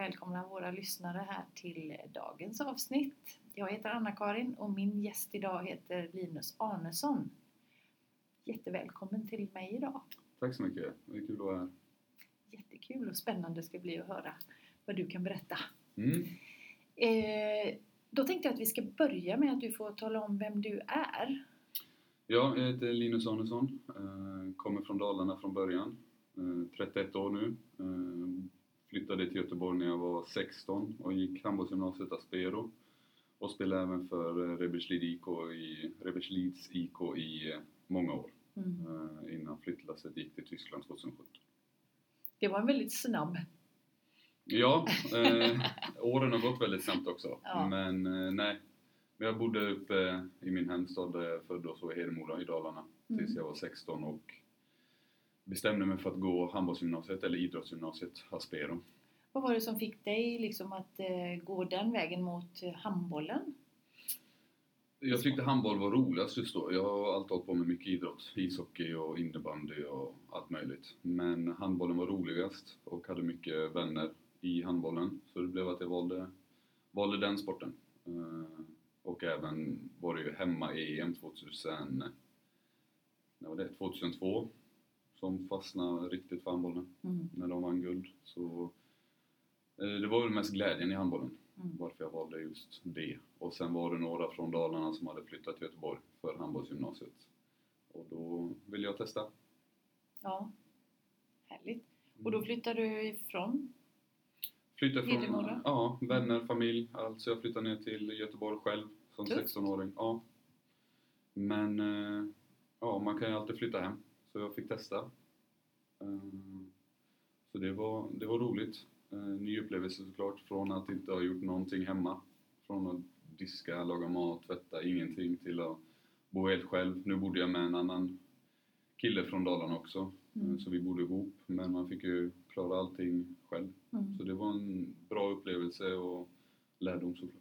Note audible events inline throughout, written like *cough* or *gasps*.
Välkomna våra lyssnare här till dagens avsnitt. Jag heter Anna-Karin och min gäst idag heter Linus Arnesson. Jättevälkommen till mig idag. Tack så mycket. Det är kul att vara här. Jättekul och spännande ska bli att höra vad du kan berätta. Mm. Eh, då tänkte jag att vi ska börja med att du får tala om vem du är. Ja, jag heter Linus Arnesson. Eh, Kommer från Dalarna från början. Eh, 31 år nu. Flyttade till Göteborg när jag var 16 och gick handbollsgymnasiet Aspero. Och spelade även för eh, Reberslid IK i, Reberslids IK i eh, många år. Mm. eh, Innan flyttlasset gick till Tyskland 2017. Det var en väldigt snabb. Ja, eh, åren har gått väldigt snabbt också. Ja. Men eh, nej, jag bodde uppe i min hemstad där jag är född och så i Hedemora i Dalarna tills Mm. jag var 16 och bestämde mig för att gå handbollsgymnasiet eller idrottsgymnasiet Aspero. Vad var det som fick dig liksom att eh, gå den vägen mot eh, handbollen? Jag tyckte handboll var roligast just då. Jag har alltid hållit på med mycket idrott. Ishockey och innebandy och allt möjligt. Men handbollen var roligast och hade mycket vänner i handbollen. Så det blev att jag valde, valde den sporten. Eh, Och även var det ju hemma-EM 2000, när var det? 2002 som fastnade riktigt för handbollen Mm. när de vann guld. Så eh, det var väl mest glädjen i handbollen Mm. varför jag valde just det. Och sen var det några från Dalarna som hade flyttat till Göteborg för handbollsgymnasiet. Och då ville jag testa. Ja, härligt. Och då flyttade du ifrån? Flyttade från Hedemora? ja, vänner, familj, allt. Så jag flyttade ner till Göteborg själv som Tufft. 16-åring. Ja. Men eh, ja, man kan ju alltid flytta hem. Så jag fick testa. Eh, Så det var, det var roligt. Eh, Ny upplevelse såklart från att inte ha gjort någonting hemma. Från att diska, laga mat, tvätta, ingenting till att bo helt själv. Nu bodde jag med en annan kille från Dalarna också. Eh, Mm. Så vi bodde ihop. Men man fick ju klara allting själv. Mm. Så det var en bra upplevelse och lärdom såklart.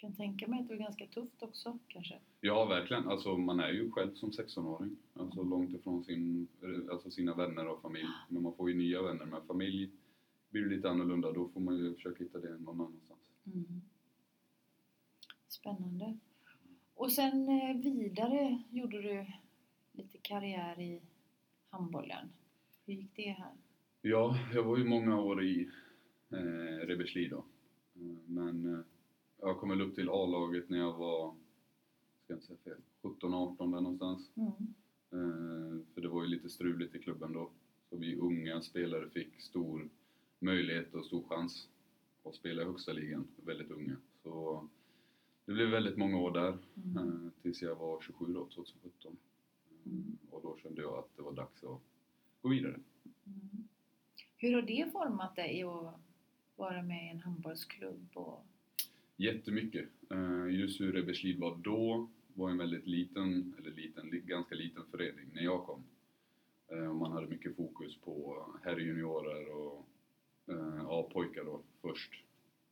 Kan tänka mig att det var ganska tufft också kanske. Ja, verkligen. Alltså, man är ju själv som 16-åring. Alltså långt ifrån sin, alltså sina vänner och familj. Men man får ju nya vänner. Men familj blir lite annorlunda. Då får man ju försöka hitta det någon annanstans. Mm. Spännande. Och sen eh, vidare gjorde du lite karriär i handbollen. Hur gick det här? Ja, jag var ju många år i eh, Reberslid då. Eh, Men eh, jag kom väl upp till A-laget när jag var, ska inte säga fel, 17-18 där någonstans. Mm. Eh, För det var ju lite struligt i klubben då. Så vi unga spelare fick stor möjlighet och stor chans att spela i högsta ligan, väldigt unga. Så det blev väldigt många år där, Mm. eh, tills jag var 27 då, 2017. Eh, Mm. Och då kände jag att det var dags att gå vidare. Mm. Hur har det format dig att vara med i en handbollsklubb? Och... Jättemycket. Eh, Just hur Reberslid var då var en väldigt liten, eller liten, li- ganska liten förening när jag kom. Eh, Man hade mycket fokus på herrjuniorer och eh, A-pojkar då först.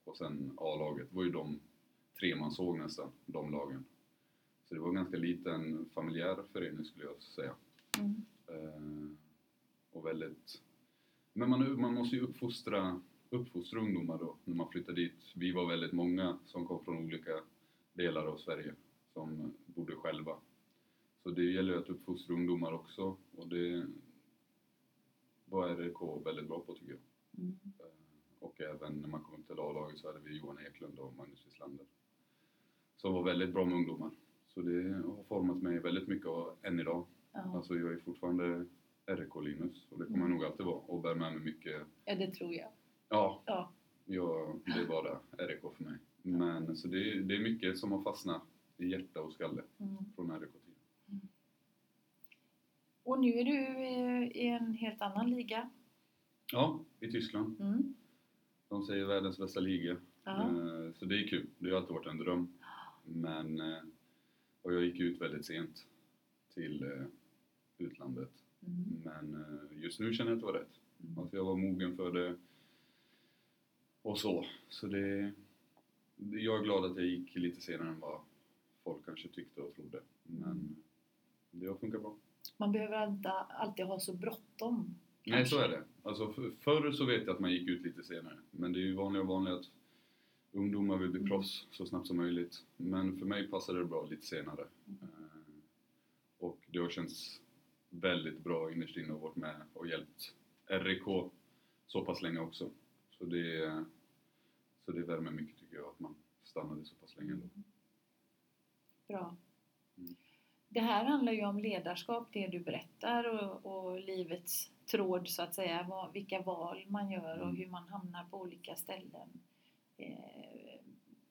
Och sen A-laget. Det var ju de tre man såg nästan, de lagen. Så det var en ganska liten familjär förening skulle jag säga. Mm. Och väldigt... Men man, man måste ju uppfostra, uppfostra ungdomar då när man flyttar dit. Vi var väldigt många som kom från olika delar av Sverige som bodde själva. Så det gäller ju att uppfostra ungdomar också och det var RIK väldigt bra på tycker jag. Mm. Och även när man kom till A-laget så hade vi Johan Eklund och Magnus Wislander. Som var väldigt bra med ungdomar. Så det har format mig väldigt mycket än idag. Ja. Alltså jag är fortfarande RIK-Linus och det kommer jag nog alltid vara och bär med mig mycket. ja, det tror jag. Ja, Ja. jag, det är bara RIK för mig. Men så det, är- det är mycket som har fastnat i hjärta och skalle Mm. från RIK-tiden. Och nu är du eh, i en helt annan liga. Ja, i Tyskland. Mm. De säger världens bästa liga. Ja. Eh, Så det är kul. Det har alltid varit en dröm. Men eh, Och jag gick ut väldigt sent till utlandet. Mm. Men just nu känner jag att det var rätt. Mm. Alltså jag var mogen för det. Och så. Så det... Jag är glad att jag gick lite senare än vad folk kanske tyckte och trodde. Men det har funkat bra. Man behöver alltid, alltid ha så bråttom. Nej, så är det. Alltså för, förr så vet jag att man gick ut lite senare. Men det är ju vanligare och vanligare att ungdomar vill bli Mm. proffs så snabbt som möjligt. Men för mig passade det bra lite senare. Mm. Eh, Och det har känts väldigt bra innerst inne och varit med och hjälpt RIK så pass länge också. Så det, så det värmer mycket tycker jag att man stannade så pass länge ändå. Bra. Mm. Det här handlar ju om ledarskap, det du berättar och, och livets tråd så att säga. Vad, vilka val man gör och Mm. hur man hamnar på olika ställen. Eh,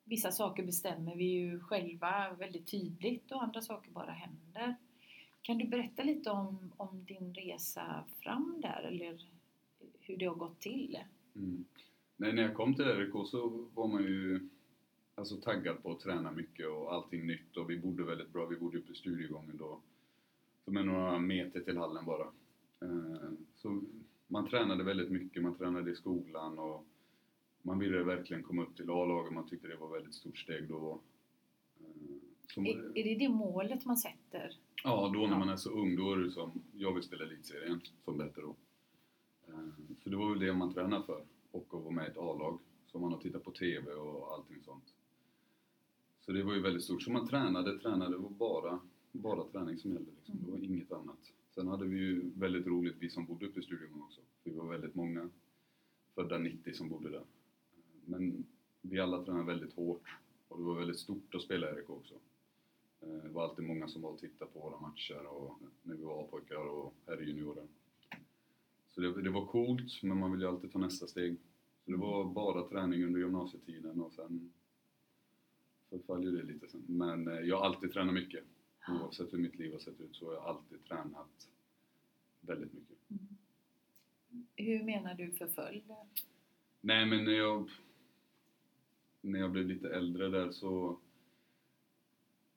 vissa saker bestämmer vi ju själva väldigt tydligt och andra saker bara händer. Kan du berätta lite om, om din resa fram där eller hur det har gått till? Mm. Nej, när jag kom till RIK så var man ju alltså, taggad på att träna mycket och allting nytt och vi bodde väldigt bra. Vi bodde uppe i studiegången då. Som är några meter till hallen bara. Eh, Så man tränade väldigt mycket, man tränade i skolan och man ville verkligen komma upp till A-laget. Man tyckte det var ett väldigt stort steg då. Eh, Så Är, är det det målet man sätter? Ja, då när Ja. man är så ung, då är det som, jag vill spela elitserien som bättre då. Eh, Så det var väl det man tränade för, och att vara med i ett A-lag. Så man har tittat på TV och allting sånt. Så det var ju väldigt stort. Så man tränade, tränade, det var bara, bara träning som gällde liksom. Det var inget annat. Sen hade vi ju väldigt roligt, vi som bodde uppe i studion också. Vi var väldigt många födda 90 som bodde där. Men vi alla tränade väldigt hårt och det var väldigt stort att spela i RIK också. Eh, det var alltid många som var och tittade på våra matcher och när vi var A-pojkar och herrjuniorer. Så det, det var coolt, men man vill ju alltid ta nästa steg. Så det var bara träning under gymnasietiden och sen förföll ju det lite sen. Men eh, jag har alltid tränat mycket. Oavsett hur mitt liv har sett ut så har jag alltid tränat väldigt mycket. Hur menar du förföljd? Nej men när jag, när jag blev lite äldre där så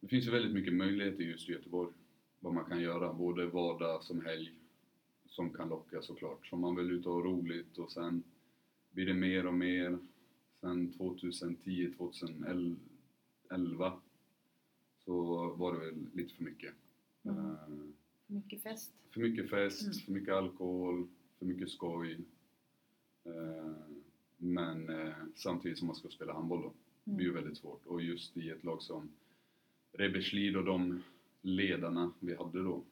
det finns ju väldigt mycket möjligheter just i Göteborg. Vad man kan göra, både vardag som helg som kan locka såklart. Så man vill ut och ha roligt och sen blir det mer och mer. Sen 2010, 2011 så var det väl lite för mycket. Mm. Eh, Mycket fest? för mycket fest, Mm. för mycket alkohol, för mycket skoj. Eh, men eh, samtidigt som man ska spela handboll då. Det blir ju väldigt svårt. Och just i ett lag som Reberslid och de ledarna vi hade då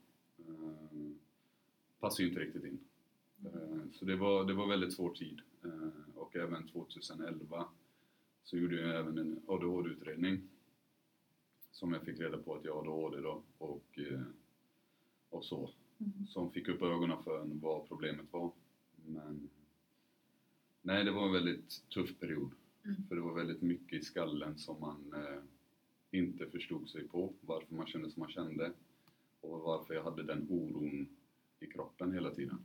passar ju inte riktigt in. Eh, så det var, det var väldigt svår tid. Eh, och även 2011 så gjorde jag även en ADHD-utredning som jag fick reda på att jag har ADHD då och, eh, och så Mm. som fick upp ögonen för en vad problemet var. Men nej, det var en väldigt tuff period. Mm. För det var väldigt mycket i skallen som man eh, inte förstod sig på. Varför man kände som man kände. Och varför jag hade den oron i kroppen hela tiden.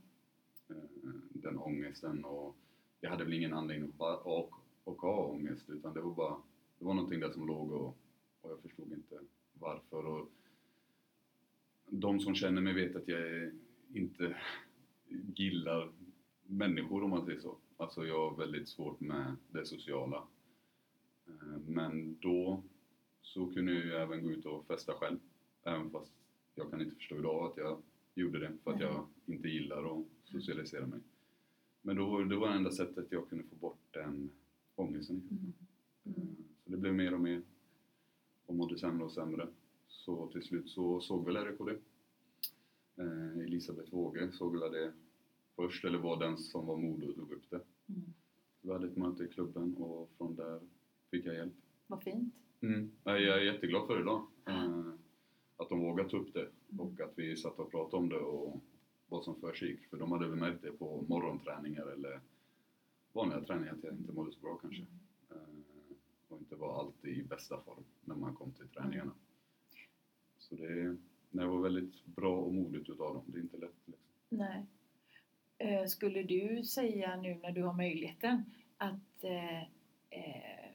Ångesten och jag hade väl ingen anledning att och, och ha ångest utan det var bara det var någonting där som låg och, och jag förstod inte varför. Och de som känner mig vet att jag inte gillar människor om man säger så. Alltså jag har väldigt svårt med det sociala. Eh, Men då så kunde jag ju även gå ut och festa själv. Även fast jag kan inte förstå idag att jag gjorde det för att jag inte gillar att socialisera mig. Men då, det var det enda sättet jag kunde få bort den ångesten. Mm. Mm. Så det blev mer och mer och mådde sämre och sämre. Så till slut så såg väl RIK det. Eh, Elisabeth Wåge såg väl det först, eller var den som var modig och tog upp det. Mm. Vi hade ett möte i klubben och från där fick jag hjälp. Vad fint. Mm. Jag är jätteglad för idag. Eh, att de vågade ta upp det och att vi satt och pratade om det och vad som försiggick. För de hade väl märkt det på morgonträningar eller vanliga träningar att jag inte mådde så bra kanske. Eh, och inte var alltid i bästa form när man kom till träningarna. Så det, det var väldigt bra och modigt utav dem. Det är inte lätt. Liksom. Nej. Eh, Skulle du säga nu när du har möjligheten att eh, eh,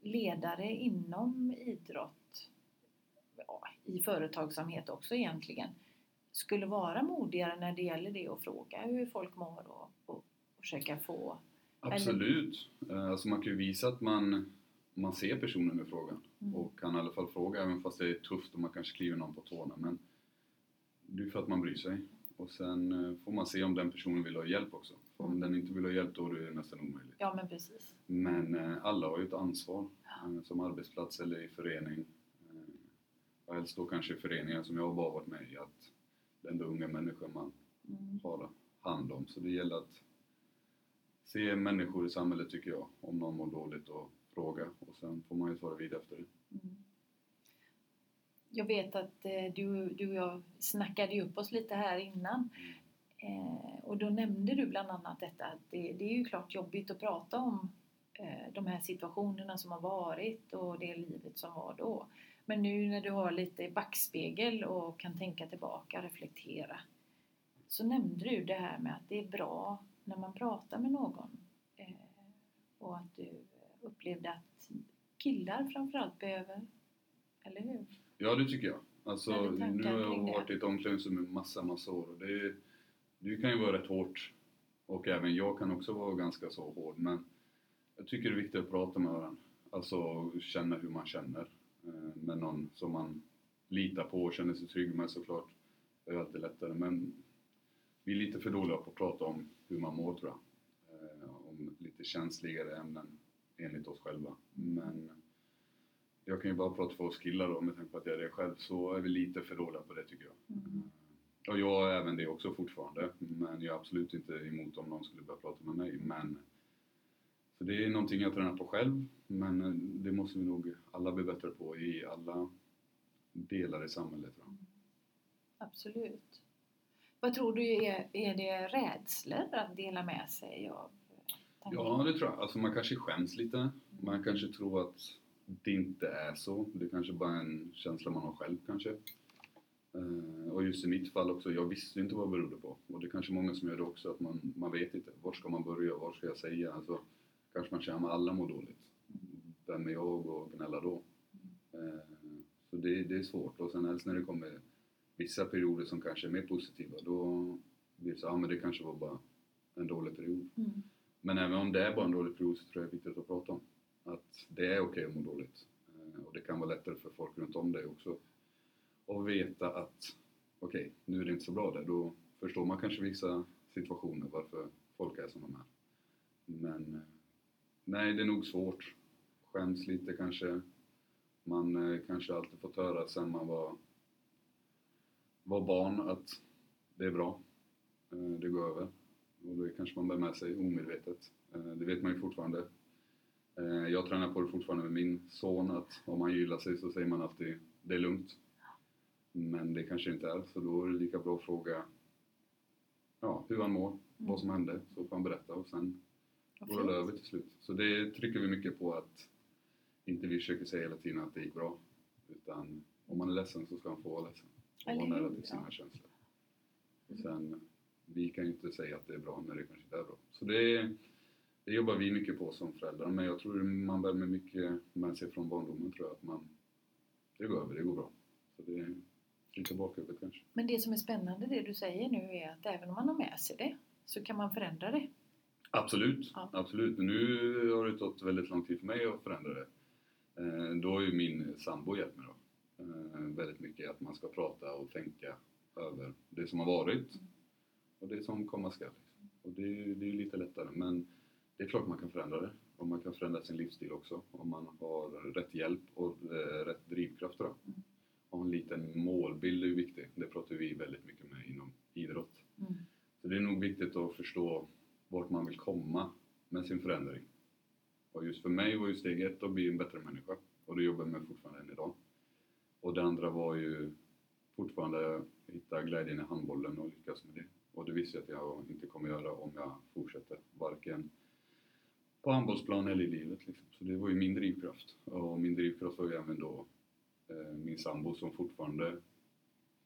ledare inom idrott ja, i företagsamhet också egentligen, skulle vara modigare när det gäller det att fråga hur folk mår och, och försöka få... Absolut. Eller... Alltså man kan ju visa att man, man ser personen med frågan mm. och kan i alla fall fråga även fast det är tufft och man kanske kliver någon på tårna. Men det är för att man bryr sig. Och sen eh, får man se om den personen vill ha hjälp också. För om mm. den inte vill ha hjälp då är det nästan omöjligt. Ja men precis. Men eh, alla har ju ett ansvar. Ja. Som arbetsplats eller i förening. Och helst då kanske i föreningar som jag har bara varit med i. Att ändå unga människor man mm. har hand om. Så det gäller att se människor i samhället tycker jag. Om någon mår dåligt och fråga. Och sen får man ju svara vidare efter det. Mm. Jag vet att eh, du, du och jag snackade upp oss lite här innan. Eh, och då nämnde du bland annat detta att det, det, är ju klart jobbigt att prata om eh, de här situationerna som har varit och det livet som var då. Men nu när du har lite backspegel och kan tänka tillbaka, reflektera. Så nämnde du det här med att det är bra när man pratar med någon. Eh, och att du upplevde att killar framförallt behöver, eller hur? Ja, det tycker jag. Alltså, nu har jag varit i ett omklädningsrum i massa, massa år och det, det kan ju vara rätt hårt. Och även jag kan också vara ganska så hård men jag tycker det är viktigt att prata med varandra. Alltså känna hur man känner med någon som man litar på och känner sig trygg med såklart. Det är alltid lättare men vi är lite för dåliga på att prata om hur man mår tror jag. Eh, om lite känsligare ämnen enligt oss själva. Men jag kan ju bara prata för oss killar då med tanke på att jag är det själv så är vi lite för dåliga på det tycker jag. Mm. Och jag är även det också fortfarande men jag är absolut inte emot om någon skulle börja prata med mig. Men, så det är någonting jag tränar på själv men det måste vi nog alla bli bättre på i alla delar i samhället. Absolut. Vad tror du, är, är det rädslor att dela med sig av? Ja, det tror jag. Alltså man kanske skäms lite. Man kanske tror att det inte är så. Det kanske bara är en känsla man har själv kanske. Uh, och just i mitt fall också, jag visste inte vad det berodde på. Och det är kanske många som gör det också, att man, man vet inte. Var ska man börja? Vad ska jag säga? Alltså, kanske man känner att alla mår dåligt. Vem är jag och gnälla då? Uh, så det, det är svårt. Och sen helst när det kommer vissa perioder som kanske är mer positiva, då blir det så, ja men det kanske var bara en dålig period. Mm. Men även om det är bara en dålig period så tror jag det är viktigt att prata om att det är okej okay att må dåligt. Eh, och det kan vara lättare för folk runt om dig också. Och veta att okej, okay, nu är det inte så bra där. Då förstår man kanske vissa situationer varför folk är som de är. Men eh, nej, det är nog svårt. Skäms lite kanske. Man eh, kanske alltid fått höra sen man var, var barn att det är bra. Eh, det går över. Och det kanske man bär med sig omedvetet. Eh, det vet man ju fortfarande Eh, jag tränar på det fortfarande med min son att om han gillar sig så säger man alltid det är lugnt. Men det kanske inte är, så då är det lika bra att fråga ja, hur han mår, mm. vad som hände, så får han berätta och sen går det över till slut. Så det trycker vi mycket på att inte vi försöker säga hela tiden att det gick bra. Utan om man är ledsen så ska han få vara ledsen. Och vara nära till sina känslor. Och sen, vi kan ju inte säga att det är bra när det kanske inte är bra. Så det det jobbar vi mycket på som föräldrar, men jag tror man bär med mycket med sig från barndomen tror jag att man, det går över, det går bra. Så det är lite bakhuvudet kanske. Men det som är spännande det du säger nu är att även om man har med sig det så kan man förändra det? Absolut, ja. absolut. Nu har det tagit väldigt lång tid för mig att förändra det. Eh, då har ju min sambo hjälpt mig då. Eh, väldigt mycket att man ska prata och tänka över det som har varit och det som komma skall. Och det, det är lite lättare men det är klart man kan förändra det. Och man kan förändra sin livsstil också om man har rätt hjälp och eh, rätt drivkraft. Då. Mm. Och en liten målbild är ju viktig. Det pratar vi väldigt mycket med inom idrott. Mm. Så det är nog viktigt att förstå vart man vill komma med sin förändring. Och just för mig var ju steg ett att bli en bättre människa. Och det jobbar jag med fortfarande än idag. Och det andra var ju fortfarande hitta glädjen i handbollen och lyckas med det. Och det visste jag att jag inte kommer göra om jag fortsätter. Varken på handbollsplan eller i livet. Liksom. Så det var ju min drivkraft. Och min drivkraft var ju även då eh, min sambo som fortfarande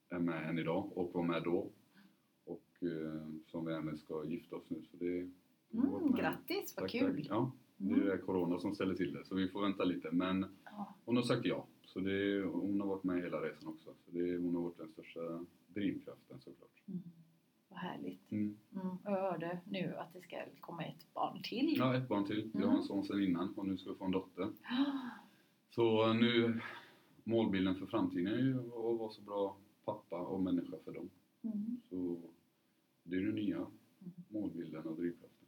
är med än idag och var med då. Vi även ska gifta oss nu. Så det, mm, grattis, vad tack, kul! Tack. Ja, Det är det där Corona som ställer till det, så vi får vänta lite. Men Ja. hon har sagt ja. Så det, hon har varit med hela resan också. Så det, hon har varit den största drivkraften såklart. Mm. Vad härligt. Mm. Mm. Och jag hörde nu att det ska komma ett barn till. Ja, ett barn till. Jag har Mm. en son sedan innan och nu ska jag få en dotter. *gasps* Så nu, målbilden för framtiden är ju att vara så bra pappa och människa för dem. Mm. Så det är den nya målbilden och drivkraften.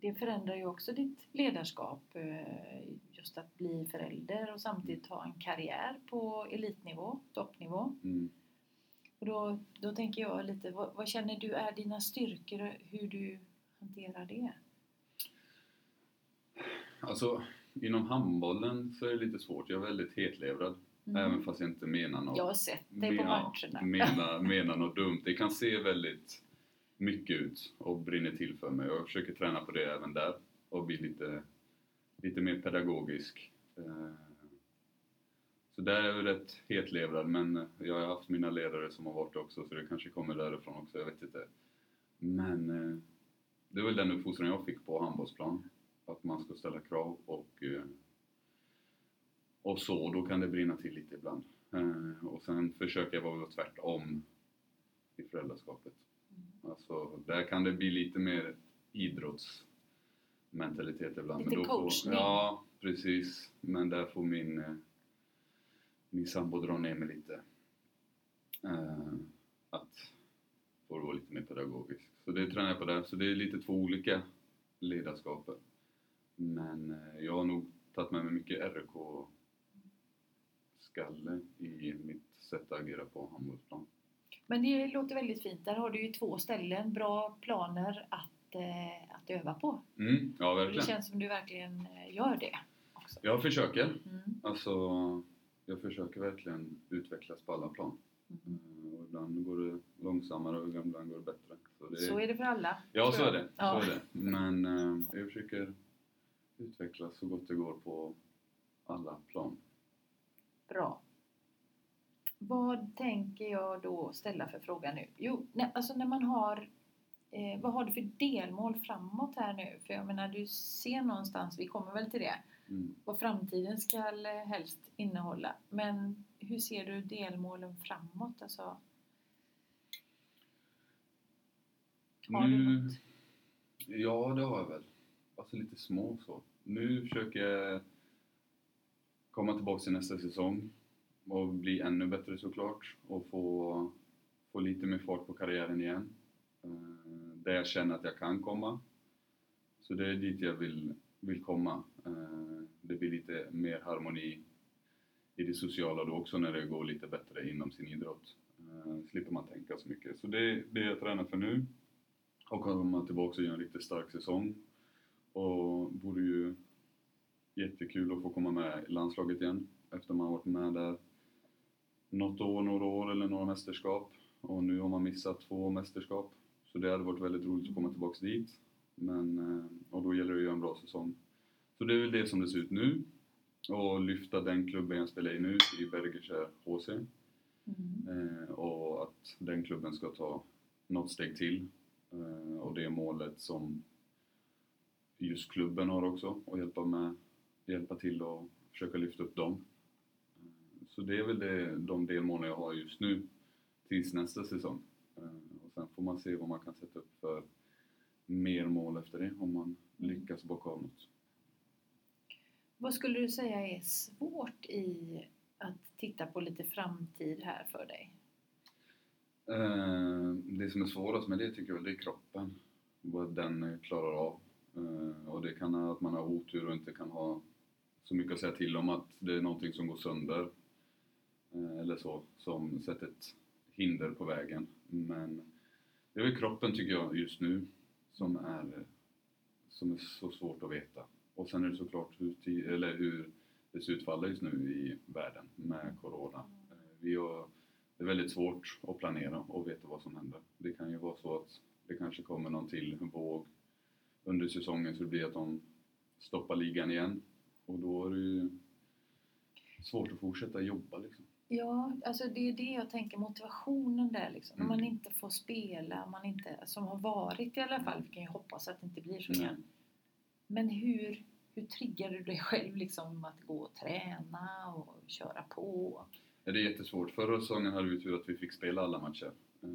Det förändrar ju också ditt ledarskap. eh, Just att bli förälder och samtidigt ha en karriär på elitnivå, toppnivå. Mm. Och då, då tänker jag lite, vad, vad känner du är dina styrkor och hur du hanterar det? Alltså, inom handbollen så är det lite svårt. Jag är väldigt hetlevrad. Mm. Även fast jag inte menar något. Jag har sett dig på matcherna. menar, *laughs* menar något dumt. Det kan se väldigt mycket ut och brinner till för mig. Jag försöker träna på det även där och bli lite, lite mer pedagogisk. Eh, Så där är jag rätt hetlevrad men jag har haft mina ledare som har varit det också så det kanske kommer därifrån också, jag vet inte. Men eh, det var väl den uppfostran jag fick på handbollsplan. Att man ska ställa krav och, eh, och så, då kan det brinna till lite ibland. Eh, Och sen försöker jag vara tvärtom i föräldraskapet. Mm. Alltså, där kan det bli lite mer idrottsmentalitet ibland. Lite då coachning. Får, ja, precis. Men där får min, eh, min sambo dra ner mig lite. Eh, att få vara lite mer pedagogisk. Så det tränar jag på där. Så det är lite två olika ledarskaper. Men eh, jag har nog tagit med mig mycket RK-skalle i mitt sätt att agera på handbollsplan. Men det låter väldigt fint. Där har du ju två ställen, bra planer att, eh, att öva på. Mm, ja, Det verkligen. känns som du verkligen eh, gör det. Också. Jag försöker. Mm. Alltså, jag försöker verkligen utvecklas på alla plan. Mm. Eh, Och ibland går det långsammare och ibland går det bättre. Så det, Så är det för alla. ja, så är det. Ja. Så är det. Men eh, jag försöker utvecklas så gott det går på alla plan. Bra. Vad tänker jag då ställa för fråga nu? Jo, när, alltså när man har eh, vad har du för delmål framåt här nu? För jag menar, du ser någonstans, vi kommer väl till det, Mm. vad framtiden ska eh, helst innehålla. Men hur ser du delmålen framåt? Alltså, har du Nu- något? Ja, det har jag väl. Alltså lite små så. Nu försöker jag komma tillbaka till nästa säsong och bli ännu bättre såklart och få, få lite mer fart på karriären igen. Eh, där jag känner att jag kan komma. Så det är dit jag vill, vill komma. Eh, det blir lite mer harmoni i det sociala då också när det går lite bättre inom sin idrott. Eh, slipper man tänka så mycket. Så det är det jag tränar för nu och komma tillbaka och göra en riktigt stark säsong. Och borde ju jättekul att få komma med i landslaget igen efter man har varit med där något år, några år eller några mästerskap. Och nu har man missat två mästerskap. Så det hade varit väldigt roligt att komma tillbaka dit. Men, eh, och då gäller det att göra en bra säsong. Så det är väl det som det ser ut nu. Och lyfta den klubben jag spelar i nu, i Bergerskär HC. Mm. Eh, och att den klubben ska ta något steg till. Eh, och det är målet som just klubben har också, att hjälpa, med, hjälpa till och försöka lyfta upp dem. Så det är väl det, de delmålen jag har just nu tills nästa säsong. Eh, och sen får man se vad man kan sätta upp för mer mål efter det, om man Mm. lyckas bocka av något. Vad skulle du säga är svårt i att titta på lite framtid här för dig? Eh, det som är svårast med det tycker jag det är kroppen. Vad den klarar av. Eh, och det kan vara att man har otur och inte kan ha så mycket att säga till om att det är någonting som går sönder. Eh, eller så, som sätter ett hinder på vägen. Men det är väl kroppen tycker jag just nu som är, som är så svårt att veta. Och sen är det såklart hur, eller hur det ser ut just nu i världen med Corona. Eh, vi har det är väldigt svårt att planera och veta vad som händer. Det kan ju vara så att det kanske kommer någon till våg under säsongen så det blir att de stoppar ligan igen. Och då är det ju svårt att fortsätta jobba liksom. Ja, alltså det är det jag tänker, motivationen där liksom. När Mm. man inte får spela, man inte, som har varit i alla fall, vi kan ju hoppas att det inte blir så igen. Men hur, hur triggar du dig själv liksom att gå och träna och köra på? Ja, det är jättesvårt. Förra säsongen hade vi tur att vi fick spela alla matcher. Eh,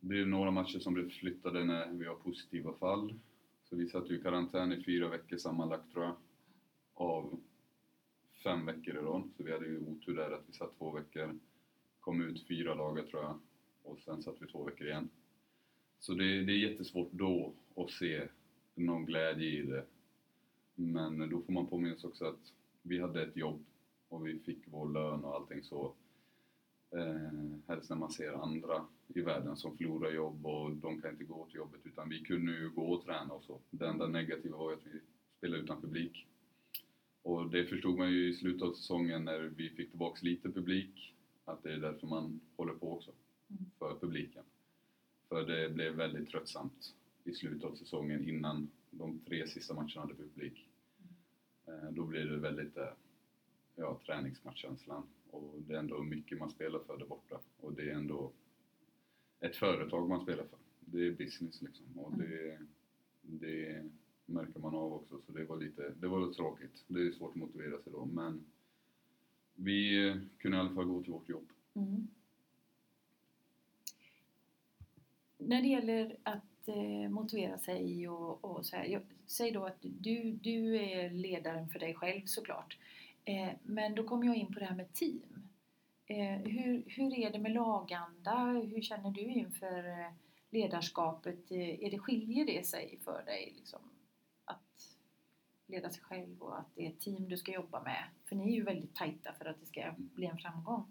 Det är några matcher som blev flyttade när vi har positiva fall. Så vi satt ju i karantän i fyra veckor sammanlagt tror jag. Fem veckor i rad. Så vi hade ju otur där att vi satt två veckor. Kom ut fyra dagar tror jag. Och sen satt vi två veckor igen. Så det, det är jättesvårt då att se någon glädje i det. Men då får man påminna sig också att vi hade ett jobb och vi fick vår lön och allting så. Eh, helst när man ser andra i världen som förlorar jobb och de kan inte gå till jobbet utan vi kunde ju gå och träna och så. Det enda negativa var ju att vi spelade utan publik. Och det förstod man ju i slutet av säsongen när vi fick tillbaks lite publik att det är därför man håller på också. Mm. För publiken. För det blev väldigt tröttsamt i slutet av säsongen innan de tre sista matcherna hade publik. Eh, Då blir det väldigt eh, ja, träningsmatchkänslan och det är ändå mycket man spelar för där borta och det är ändå ett företag man spelar för. Det är business liksom och det, det märker man av också så det var lite, det var lite tråkigt. Det är svårt att motivera sig då men vi kunde i alla fall gå till vårt jobb. Mm. När det gäller att eh, motivera sig och, och så här, jag, säg då att du, du är ledaren för dig själv såklart. Eh, men då kommer jag in på det här med team. Eh, hur, hur är det med laganda? Hur känner du inför eh, ledarskapet? Eh, är det, skiljer det sig för dig liksom, leda sig själv och att det är ett team du ska jobba med? För ni är ju väldigt tajta för att det ska bli en framgång.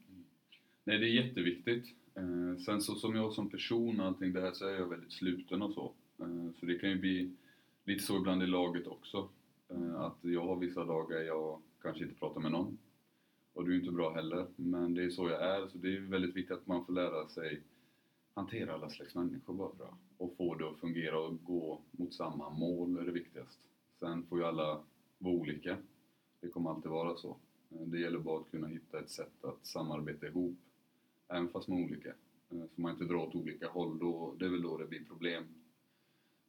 Nej, det är jätteviktigt. Eh, sen så som jag som person och allting där så är jag väldigt sluten och så. Eh, så det kan ju bli lite så ibland i laget också. Eh, att jag har vissa dagar jag kanske inte pratar med någon. Och det är ju inte bra heller. Men det är så jag är. Så det är väldigt viktigt att man får lära sig hantera alla slags människor bara. Och få det att fungera och gå mot samma mål är det viktigast. Sen får ju alla vara olika. Det kommer alltid vara så. Eh, det gäller bara att kunna hitta ett sätt att samarbeta ihop. Även fast man är olika. Eh, får man inte dra åt olika håll. Då, det är väl då det blir problem.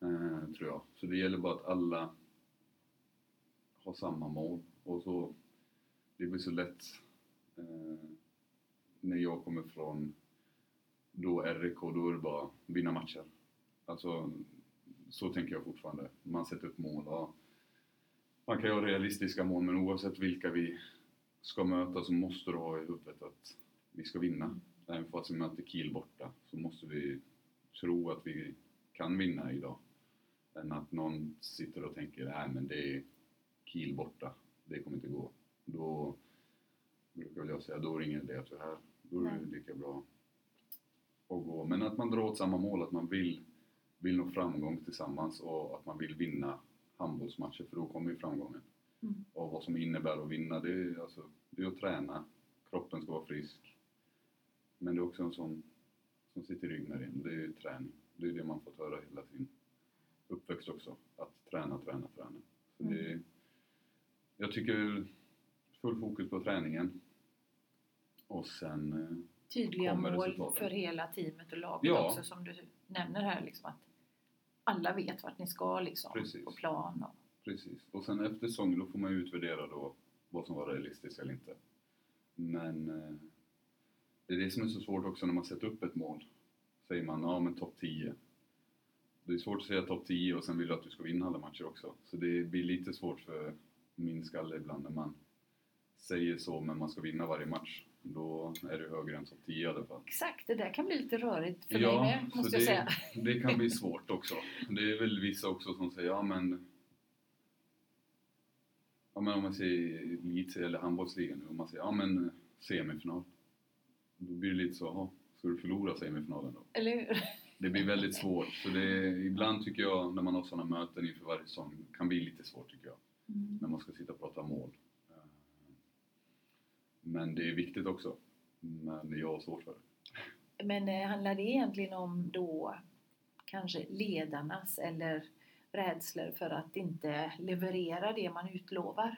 Eh, tror jag. Så det gäller bara att alla har samma mål. Och så, det blir så lätt när jag kommer från då RIK, då är det bara vinna matcher. Alltså, så tänker jag fortfarande. Man sätter upp mål. Ja. Man kan ju ha realistiska mål, men oavsett vilka vi ska möta så måste du ha i huvudet att vi ska vinna. Även fast vi möter Kiel borta så måste vi tro att vi kan vinna idag. Än att någon sitter och tänker, nej men det är Kiel borta, det kommer inte gå. Då brukar jag säga, då är det ingen idé att du är här. Då är det lika bra att gå. Men att man drar åt samma mål, att man vill, vill nå framgång tillsammans och att man vill vinna handbollsmatcher för då kommer ju framgången. Mm. Och vad som innebär att vinna, det är, alltså, det är att träna. Kroppen ska vara frisk. Men det är också en sån som sitter i ryggmärgen, det är träning. Det är det man fått höra hela sin uppväxt också. Att träna, träna, träna. Så Mm. det, jag tycker full fokus på träningen. Och sen eh, tydliga mål resultaten. för hela teamet och laget Ja. också som du nämner här. Liksom, att alla vet vart ni ska liksom, Precis. på plan. Och, Precis. Och sen efter säsongen då får man ju utvärdera då vad som var realistiskt eller inte. Men eh, det är det som är så svårt också när man sätter upp ett mål. Säger man ja men topp 10. Det är svårt att säga topp 10 och sen vill du att du ska vinna alla matcher också. Så det blir lite svårt för min skalle ibland när man säger så men man ska vinna varje match. Då är det högre än topp 10 i alla fall. exakt, det där kan bli lite rörigt för mig med, måste det, jag säga. det kan bli *laughs* svårt också. Det är väl vissa också som säger, ja men... Ja men om man säger elitserie eller handbollsligan nu, om man säger, ja men semifinal. Då blir det lite så, jaha, ska du förlora semifinalen då? Eller hur? Det blir väldigt svårt. Så det, ibland tycker jag, när man har sådana möten inför varje säsong, kan bli lite svårt tycker jag. Mm. När man ska sitta och prata mål. Men det är viktigt också. Men jag har svårt för det. Men eh, handlar det egentligen om då kanske ledarnas eller rädslor för att inte leverera det man utlovar?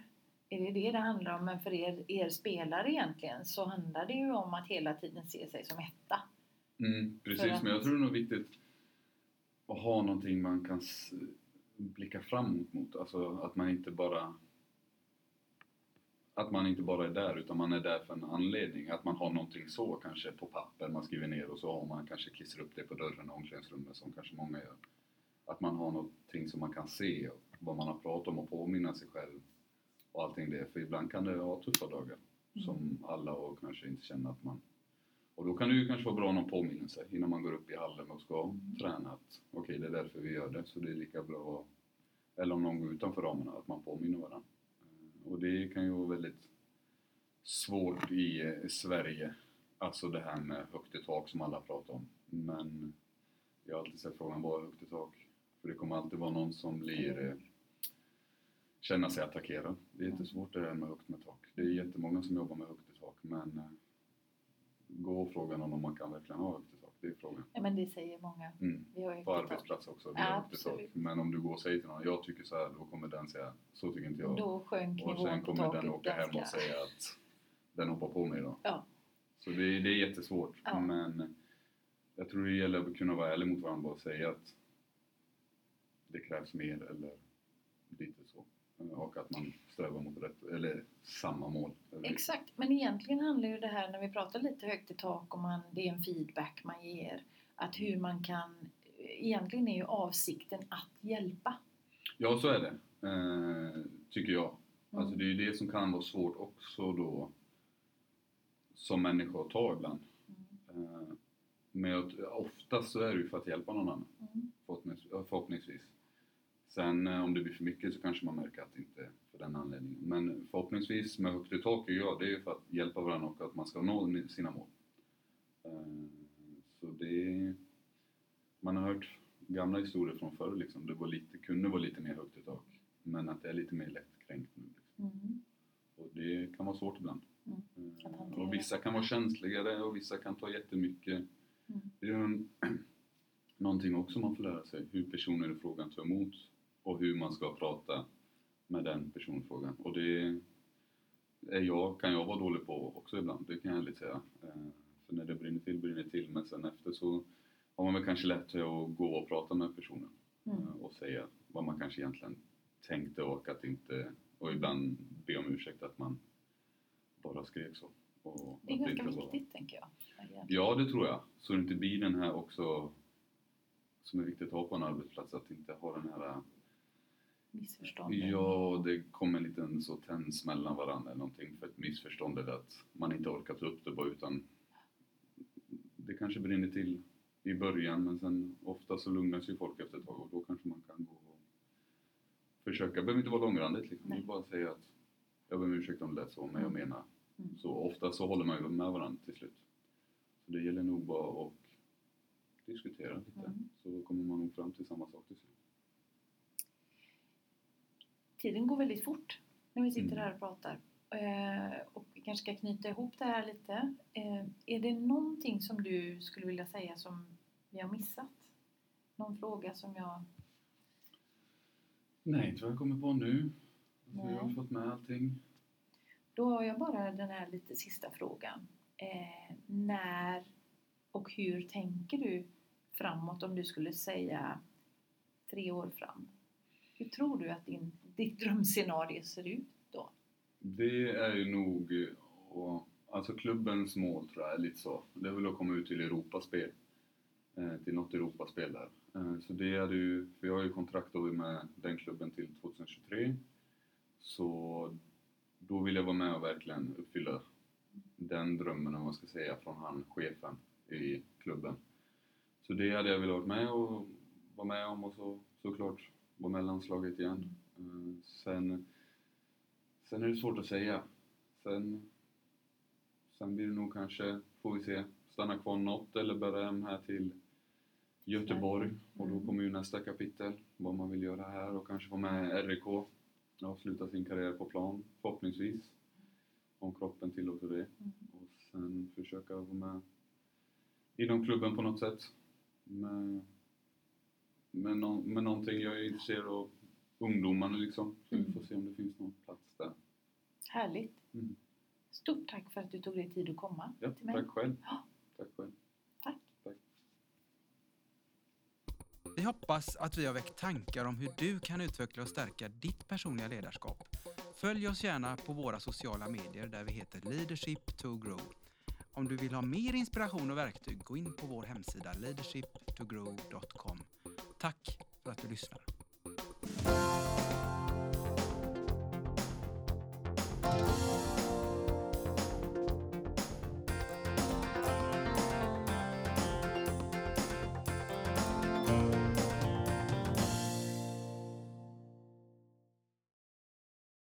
Är det det det handlar om? Men för er, er spelare egentligen så handlar det ju om att hela tiden se sig som etta. Mm, precis, att- men jag tror det är viktigt att ha någonting man kan blicka framåt mot. Alltså att man inte bara att man inte bara är där utan man är där för en anledning. Att man har någonting så kanske på papper man skriver ner och så har man kanske klistrar upp det på dörren i omklädningsrummet som kanske många gör. Att man har någonting som man kan se och vad man har pratat om och påminna sig själv och allting det. För ibland kan det vara tuffa dagar som alla och kanske inte känner att man... Och då kan det ju kanske vara bra någon påminnelse innan man går upp i hallen och ska Mm. träna att okej, det är därför vi gör det, så det är lika bra eller om någon går utanför ramarna, att man påminner varandra. Och det kan ju vara väldigt svårt i Sverige, alltså det här med högt i tak som alla pratar om. Men jag har alltid sett frågan, vad är högt i tak? För det kommer alltid vara någon som blir eh, känna sig attackerad. Det är jättesvårt det där med högt med tak. Det är jättemånga som jobbar med högt i tak men eh, gå och fråga någon om man kan verkligen ha högt i tak. Det är frågan. Ja, men det säger många. Mm. Vi har ju På arbetsplats också, det är högt i tak. Absolut. Men om du går och säger till någon, jag tycker så här, då kommer den säga, så tycker inte jag. Då sjönk och sen på kommer den åka hem och säga att den hoppar på mig då. Ja. Så det, det är jättesvårt. Ja. Men jag tror det gäller att kunna vara ärlig mot varandra och säga att det krävs mer eller lite så. Och att man strävar mot rätt, eller samma mål. Exakt, men egentligen handlar ju det här när vi pratar lite högt i tak och man, det är en feedback man ger. Att hur man kan, egentligen är ju avsikten att hjälpa. Ja, så är det. Eh, tycker jag. Mm. Alltså det är ju det som kan vara svårt också då som människa att ta ibland. Mm. Eh, men oftast så är det ju för att hjälpa någon annan. Mm. Förhoppnings, förhoppningsvis. Sen eh, om det blir för mycket så kanske man märker att det inte är för den anledningen. Men förhoppningsvis med högt i tak, ja, det är ju för att hjälpa varandra och att man ska nå sina mål. Eh, Så det... Man har hört gamla historier från förr liksom. Det var lite, kunde vara lite mer högt i tak. Men att det är lite mer lättkränkt nu. Liksom. Mm. Och det kan vara svårt ibland. Mm, Eh. Och vissa kan vara känsligare och vissa kan ta jättemycket. Mm. Det är en, *clears throat* någonting också man får lära sig. Hur personen i frågan tar emot och hur man ska prata med den personfrågan. Och det är jag, kan jag vara dålig på också ibland, det kan jag ärligt säga. Eh, För när det brinner till, brinner det till. Men sen efter så har man väl kanske lätt att gå och prata med personen Mm. eh, och säga vad man kanske egentligen tänkte och att inte och ibland be om ursäkt att man bara skrek så. Och Det är ganska var- viktigt tänker jag. Ja, det tror jag. Så det inte blir den här också som är viktigt att ha på en arbetsplats, att inte ha den här Missförstånd. Ja, det kommer en liten så tänds mellan varandra eller någonting för ett missförstånd eller att man inte orkar ta upp det bara utan det kanske brinner till i början men sen ofta så lugnas ju folk efter ett tag och då kanske man kan gå och försöka, det behöver inte vara långrandigt liksom, Nej. bara säga att jag ber om ursäkt om det lät så men jag menar Mm. så ofta så håller man ju med varandra till slut. Så det gäller nog bara att diskutera lite Mm. så kommer man nog fram till samma sak till slut. Tiden går väldigt fort när vi sitter Mm. här och pratar. Eh, och vi kanske ska knyta ihop det här lite. Eh, är det någonting som du skulle vilja säga som vi har missat? Någon fråga som jag... Nej, inte vad jag kommer på nu. Alltså, Jag har Nej. fått med allting. Då har jag bara den här lite sista frågan. Eh, när och hur tänker du framåt om du skulle säga tre år fram? Hur tror du att din, ditt drömscenario ser ut då? Det är ju nog, och, alltså klubbens mål tror jag är lite så. Det är väl att komma ut till Europaspel. Eh, till något Europaspel där. Eh, så det är ju, för jag har ju kontrakt då med den klubben till 2023. Så då vill jag vara med och verkligen uppfylla den drömmen, om man ska säga, från han, chefen i klubben. Så det hade jag velat vara med och vara med om och så såklart vara med i landslaget igen. Eh, Sen, sen är det svårt att säga. Sen, sen blir det nog kanske, får vi se, stanna kvar något eller börja hem här till Göteborg. Och då kommer ju nästa kapitel, vad man vill göra här och kanske få med RIK. Avsluta sin karriär på plan, förhoppningsvis. Om kroppen tillåter det. Mm. Och sen försöka vara med inom klubben på något sätt. Med, med, nå- med någonting jag är intresserad av ungdomarna liksom. Så vi Mm. får se om det finns någon plats där. Härligt! Mm. Stort tack för att du tog dig tid att komma Ja, till mig. tack själv. Tack själv. Tack. Vi hoppas att vi har väckt tankar om hur du kan utveckla och stärka ditt personliga ledarskap. Följ oss gärna på våra sociala medier där vi heter Leadership to Grow. Om du vill ha mer inspiration och verktyg, gå in på vår hemsida leadershiptogrow.com. Tack för att du lyssnar.